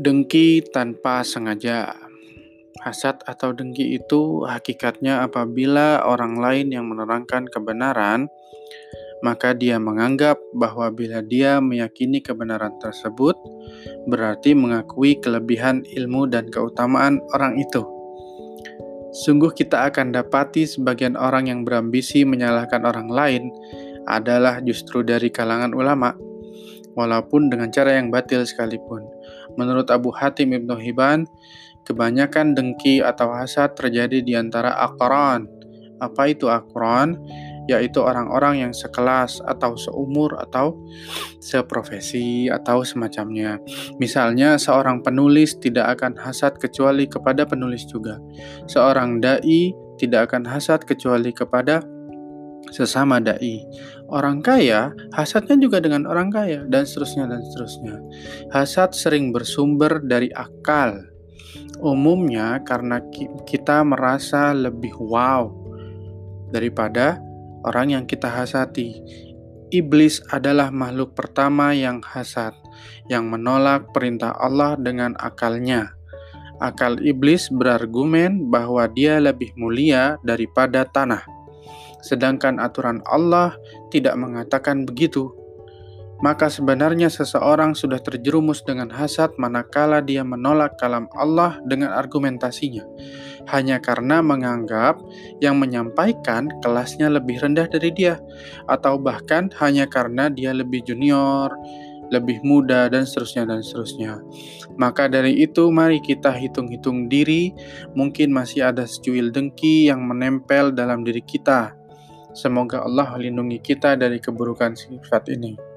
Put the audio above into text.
Dengki tanpa sengaja. Hasad atau dengki itu hakikatnya apabila orang lain yang menerangkan kebenaran, maka dia menganggap bahwa bila dia meyakini kebenaran tersebut, berarti mengakui kelebihan ilmu dan keutamaan orang itu. Sungguh kita akan dapati sebagian orang yang berambisi menyalahkan orang lain adalah justru dari kalangan ulama walaupun dengan cara yang batil sekalipun. Menurut Abu Hatim Ibnu Hibban, kebanyakan dengki atau hasad terjadi di antara akran. Apa itu akran? Yaitu orang-orang yang sekelas atau seumur atau seprofesi atau semacamnya. Misalnya seorang penulis tidak akan hasad kecuali kepada penulis juga. Seorang dai tidak akan hasad kecuali kepada sesama dai. Orang kaya, hasadnya juga dengan orang kaya dan seterusnya dan seterusnya. Hasad sering bersumber dari akal. Umumnya karena kita merasa lebih wow daripada orang yang kita hasati. Iblis adalah makhluk pertama yang hasad, yang menolak perintah Allah dengan akalnya. Akal iblis berargumen bahwa dia lebih mulia daripada tanah sedangkan aturan Allah tidak mengatakan begitu. Maka sebenarnya seseorang sudah terjerumus dengan hasad manakala dia menolak kalam Allah dengan argumentasinya, hanya karena menganggap yang menyampaikan kelasnya lebih rendah dari dia, atau bahkan hanya karena dia lebih junior, lebih muda, dan seterusnya dan seterusnya. Maka dari itu mari kita hitung-hitung diri, mungkin masih ada secuil dengki yang menempel dalam diri kita Semoga Allah melindungi kita dari keburukan sifat ini.